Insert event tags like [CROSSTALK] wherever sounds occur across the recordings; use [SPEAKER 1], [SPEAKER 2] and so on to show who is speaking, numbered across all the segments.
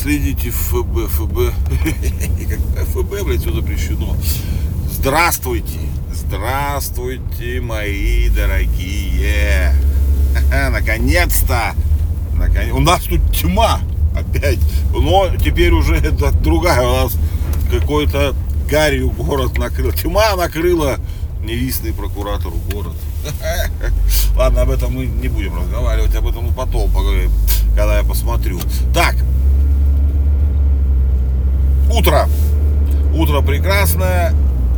[SPEAKER 1] Здравствуйте, ФБ, ФБ. [LAUGHS] ФБ, блядь, все запрещено. Здравствуйте. Здравствуйте, мои дорогие. [LAUGHS] Наконец-то. Наконец... У нас тут тьма опять. Но теперь уже это другая. У нас какой-то гарью город накрыл. Тьма накрыла невистный прокуратору город. [LAUGHS] Ладно, об этом мы не будем разговаривать, об этом мы потом поговорим, когда я посмотрю. Так, утро. Утро прекрасное,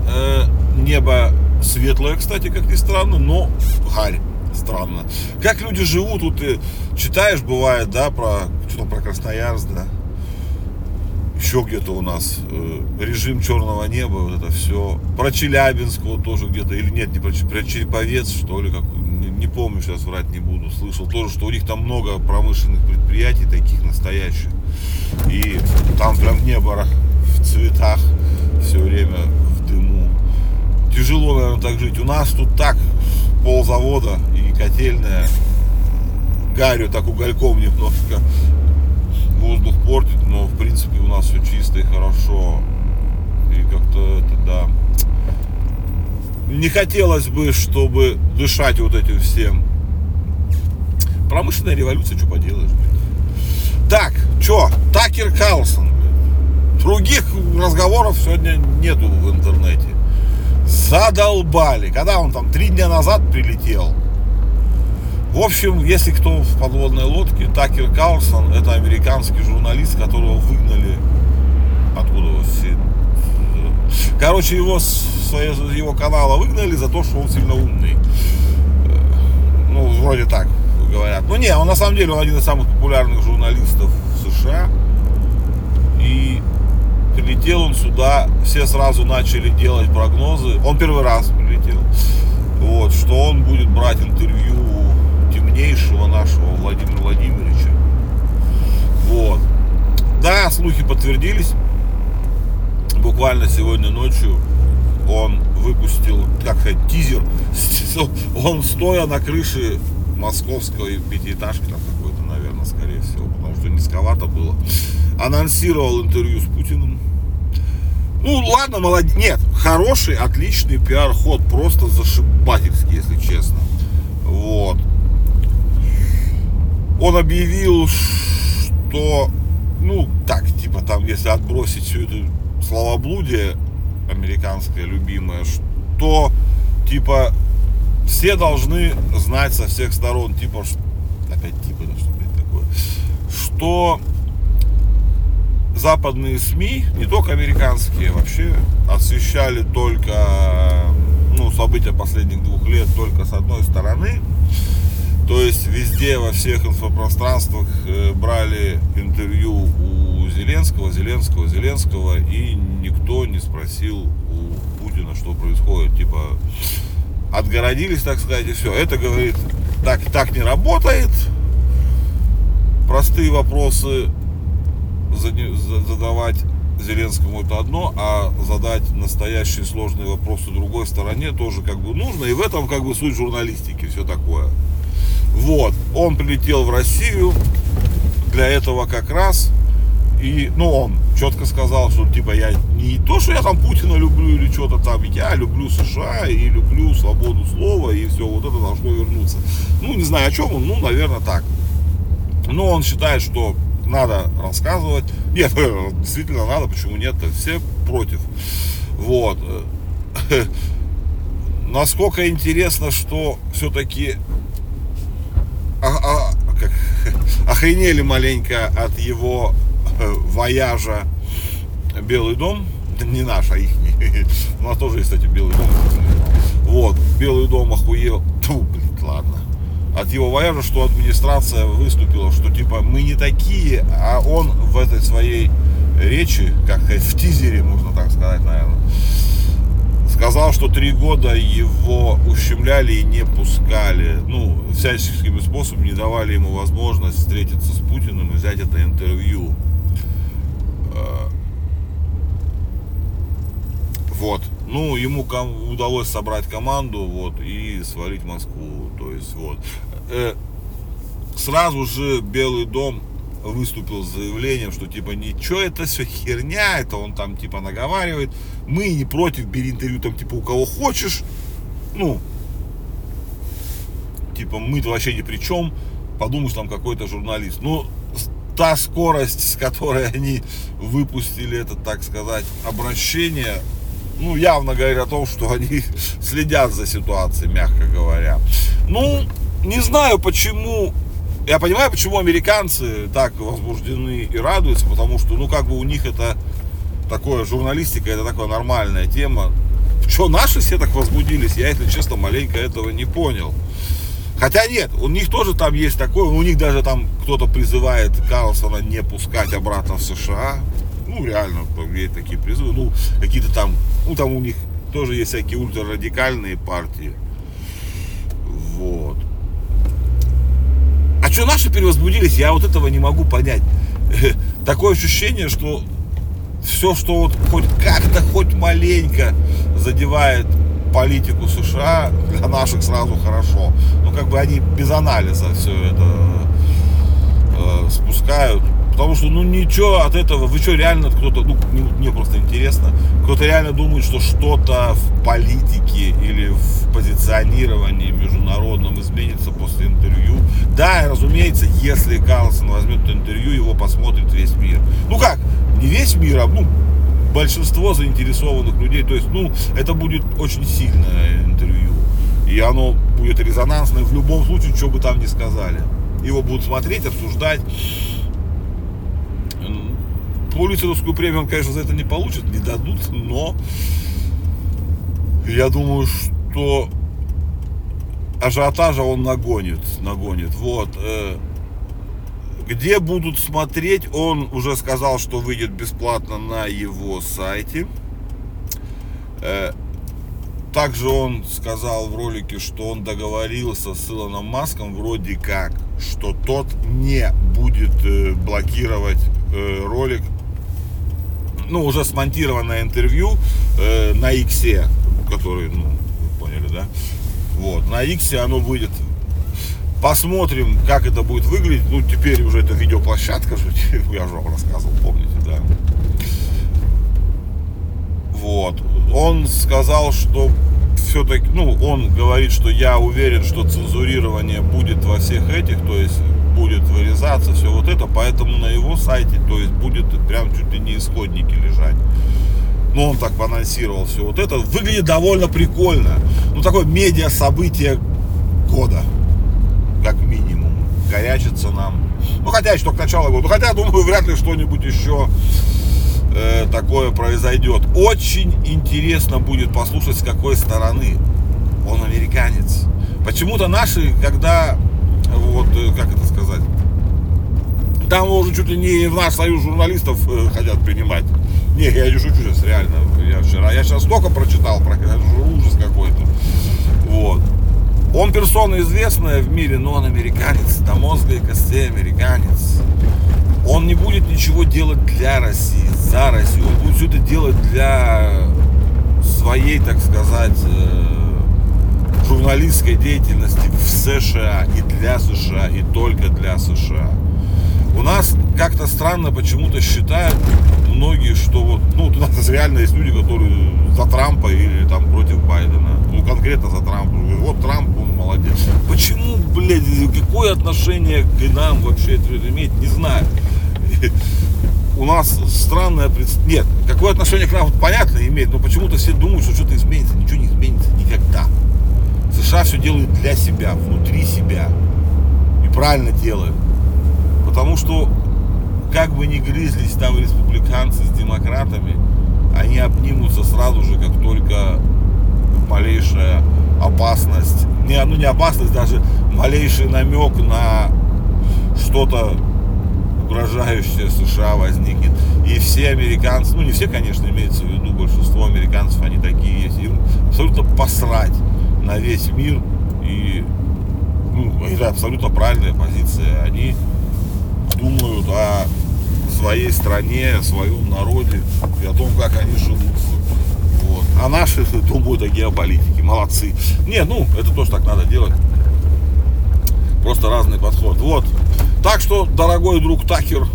[SPEAKER 1] э, небо светлое, кстати, как ни странно, но гарь странно. Как люди живут, тут ты читаешь, бывает, да, про что-то про Красноярск, да, еще где-то у нас э, режим черного неба, вот это все. Про Челябинск вот тоже где-то, или нет, не про, про Череповец, что ли, как, не, помню, сейчас врать не буду. Слышал тоже, что у них там много промышленных предприятий таких настоящих. И там прям небо в цветах все время в дыму. Тяжело, наверное, так жить. У нас тут так ползавода и котельная гарью так угольком немножко воздух портит, но в принципе у нас все чисто и хорошо. И как-то это, да. Не хотелось бы, чтобы дышать вот этим всем. Промышленная революция, что поделаешь. Так, что, Такер Карлсон, блин. Других разговоров сегодня нету в интернете. Задолбали. Когда он там три дня назад прилетел, в общем, если кто в подводной лодке, Такер Карлсон, это американский журналист, которого выгнали откуда все. Короче, его с его канала выгнали за то, что он сильно умный. Ну, вроде так говорят. Ну не, он на самом деле он один из самых популярных журналистов в США. И прилетел он сюда, все сразу начали делать прогнозы. Он первый раз прилетел. Вот, что он будет брать интервью умнейшего нашего Владимира Владимировича. Вот. Да, слухи подтвердились. Буквально сегодня ночью он выпустил, как сказать, тизер. [LAUGHS] Он стоя на крыше московской пятиэтажки, там какой-то, наверное, скорее всего, потому что низковато было, анонсировал интервью с Путиным. Ну, ладно, молодец. Нет, хороший, отличный пиар-ход, просто зашибательский, если честно. Вот он объявил, что, ну, так, типа, там, если отбросить всю эту словоблудие американское любимое, что, типа, все должны знать со всех сторон, типа, опять типа, да, что, блядь, такое, что западные СМИ, не только американские, вообще освещали только, ну, события последних двух лет только с одной стороны, то есть везде, во всех инфопространствах э, брали интервью у Зеленского, Зеленского, Зеленского, и никто не спросил у Путина, что происходит. Типа, отгородились, так сказать, и все. Это говорит, так, так не работает. Простые вопросы задавать Зеленскому это одно, а задать настоящие сложные вопросы другой стороне тоже как бы нужно. И в этом как бы суть журналистики, все такое. Вот, он прилетел в Россию для этого как раз. И, ну, он четко сказал, что, типа, я не то, что я там Путина люблю или что-то там, я люблю США и люблю свободу слова, и все, вот это должно вернуться. Ну, не знаю, о чем он, ну, наверное, так. Но он считает, что надо рассказывать. Нет, [LAUGHS] действительно надо, почему нет, все против. Вот. [LAUGHS] Насколько интересно, что все-таки а, а, как, охренели маленько от его э, вояжа Белый дом. Не наш, а их. [LAUGHS] У нас тоже есть, кстати, Белый дом. Вот, Белый дом охуел. Ту, блин, ладно. От его вояжа, что администрация выступила, что типа мы не такие, а он в этой своей речи, как сказать, в тизере, можно так сказать, наверное, Сказал, что три года его ущемляли и не пускали. Ну, всяческими способами не давали ему возможность встретиться с Путиным и взять это интервью. Э, вот. Ну, ему удалось собрать команду, вот, и свалить Москву. То есть, вот. Э, сразу же Белый дом выступил с заявлением, что типа ничего, это все херня, это он там типа наговаривает. Мы не против, бери интервью там типа у кого хочешь. Ну, типа мы-то вообще ни при чем. Подумаешь, там какой-то журналист. Но та скорость, с которой они выпустили это, так сказать, обращение, ну, явно говорит о том, что они [LAUGHS] следят за ситуацией, мягко говоря. Ну, не знаю, почему я понимаю, почему американцы так возбуждены и радуются, потому что, ну, как бы у них это такое, журналистика, это такая нормальная тема. Что наши все так возбудились, я, если честно, маленько этого не понял. Хотя нет, у них тоже там есть такое, у них даже там кто-то призывает Карлсона не пускать обратно в США. Ну, реально, есть такие призывы. Ну, какие-то там, ну, там у них тоже есть всякие ультрарадикальные партии. Вот. А что наши перевозбудились, я вот этого не могу понять. [LAUGHS] Такое ощущение, что все, что вот хоть как-то, хоть маленько задевает политику США, для наших сразу хорошо. Ну, как бы они без анализа все это э, спускают. Потому что, ну, ничего от этого, вы что, реально кто-то, ну, мне просто интересно, кто-то реально думает, что что-то в политике или в позиционировании международном изменится после интервью. Да, разумеется, если Карлсон возьмет интервью, его посмотрит весь мир. Ну как, не весь мир, а, ну, большинство заинтересованных людей. То есть, ну, это будет очень сильное интервью. И оно будет резонансное в любом случае, что бы там ни сказали. Его будут смотреть, обсуждать. Пулицеровскую премию он, конечно, за это не получит, не дадут, но я думаю, что ажиотажа он нагонит, нагонит. Вот. Э, где будут смотреть, он уже сказал, что выйдет бесплатно на его сайте. Э, также он сказал в ролике, что он договорился с Илоном Маском вроде как, что тот не будет э, блокировать ролик, ну, уже смонтированное интервью на Иксе, который, ну, вы поняли, да? Вот, на Иксе оно выйдет Посмотрим, как это будет выглядеть. Ну, теперь уже это видеоплощадка же, [LAUGHS] я же вам рассказывал, помните, да. Вот. Он сказал, что все-таки, ну, он говорит, что я уверен, что цензурирование будет во всех этих, то есть будет вырезаться, все вот это, поэтому на его сайте, то есть будет прям чуть ли не исходники лежать. Ну, он так анонсировал все вот это. Выглядит довольно прикольно. Ну, такое медиа событие года как минимум. Горячится нам. Ну, хотя еще только начало года. Хотя, думаю, вряд ли что-нибудь еще э, такое произойдет. Очень интересно будет послушать, с какой стороны он американец. Почему-то наши, когда, вот, э, как это там уже чуть ли не в наш союз журналистов э, хотят принимать. Не, я не шучу сейчас, реально. Я вчера, я сейчас столько прочитал про ужас какой-то. Вот. Он персона известная в мире, но он американец, до мозга и костей американец. Он не будет ничего делать для России, за Россию. Он будет все это делать для своей, так сказать, э, журналистской деятельности в США и для США, и только для США. Как-то странно почему-то считают многие, что вот, ну, у нас реально есть люди, которые за Трампа или там против Байдена. Ну, конкретно за Трампа. Вот Трамп, он молодец. Почему, блядь, какое отношение к нам вообще это имеет, не знаю. [LAUGHS] У нас странное представление. Нет, какое отношение к нам, вот, понятно, имеет, но почему-то все думают, что что-то изменится. Ничего не изменится никогда. США все делают для себя, внутри себя. И правильно делают. Потому что как бы ни грызлись там республиканцы с демократами, они обнимутся сразу же, как только малейшая опасность, не, ну не опасность, даже малейший намек на что-то угрожающее США возникнет. И все американцы, ну не все, конечно, имеется в виду, большинство американцев, они такие есть, им абсолютно посрать на весь мир. И ну, это абсолютно правильная позиция. Они думают о своей стране, о своем народе и о том, как они живут. Вот. А наши [LAUGHS] думают о геополитике. Молодцы. Не, ну, это тоже так надо делать. Просто разный подход. Вот. Так что, дорогой друг Такер,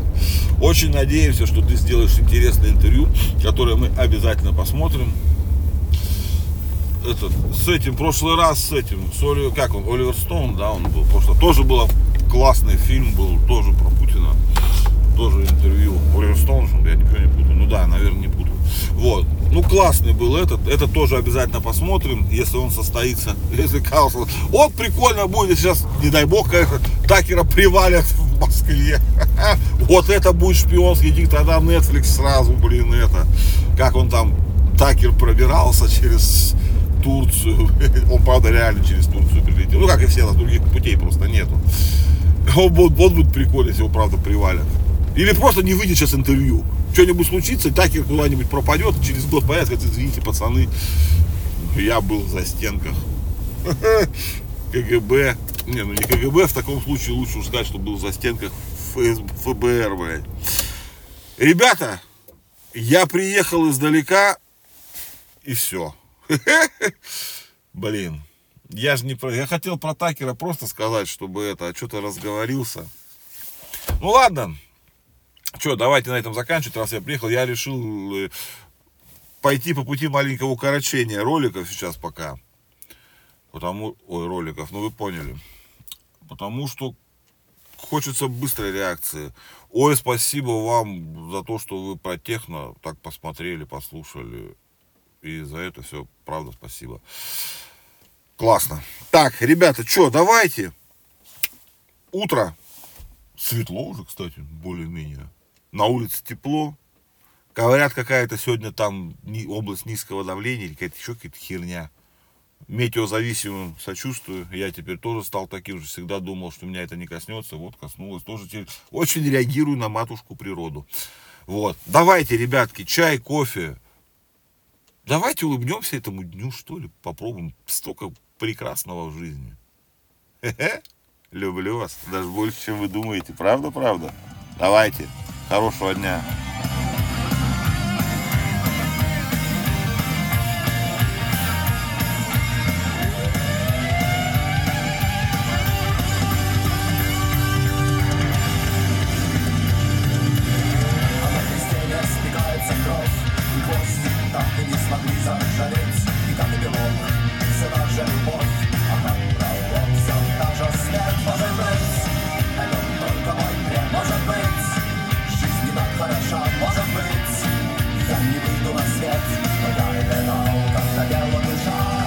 [SPEAKER 1] [LAUGHS] очень надеемся, что ты сделаешь интересное интервью, которое мы обязательно посмотрим. Этот, с этим, прошлый раз с этим, с Оли, как он, Оливер Стоун, да, он был, просто тоже было классный фильм, был тоже про Путина, тоже интервью. Оливер Стоун, я ничего не путаю, ну да, наверное, не путаю. Вот, ну классный был этот, это тоже обязательно посмотрим, если он состоится, [LAUGHS] если Карлсон. Вот прикольно будет, сейчас, не дай бог, конечно, Такера привалят [LAUGHS] в Москве. [LAUGHS] Вот это будет шпионский дик, тогда Netflix сразу, блин, это, как он там, Такер пробирался через Турцию. Он, правда, реально через Турцию прилетел. Ну, как и все, на других путей просто нету. Вот, вот будет прикольно, если его, правда, привалят. Или просто не выйдет сейчас интервью. Что-нибудь случится, и Такер куда-нибудь пропадет, через год появится, говорит, извините, пацаны, я был за стенках. [LAUGHS] КГБ. Не, ну не КГБ, в таком случае лучше сказать, что был за стенках ФБР, блядь. Ребята, я приехал издалека, и все. [LAUGHS] Блин. Я же не про... Я хотел про Такера просто сказать, чтобы это, а что-то разговорился. Ну ладно. Что, давайте на этом заканчивать, раз я приехал. Я решил э, пойти по пути маленького укорочения роликов сейчас пока. Потому... Ой, роликов, ну вы поняли. Потому что хочется быстрой реакции. Ой, спасибо вам за то, что вы про техно так посмотрели, послушали. И за это все, правда, спасибо. Классно. Так, ребята, что, давайте. Утро. Светло уже, кстати, более-менее. На улице тепло. Говорят, какая-то сегодня там область низкого давления или какая-то еще какая-то херня. Метеозависимым сочувствую. Я теперь тоже стал таким же. Всегда думал, что меня это не коснется. Вот коснулось. Тоже теперь очень реагирую на матушку природу. Вот. Давайте, ребятки, чай, кофе, Давайте улыбнемся этому дню, что ли, попробуем. Столько прекрасного в жизни. Хе-хе. Люблю вас, даже больше, чем вы думаете. Правда, правда? Давайте. Хорошего дня.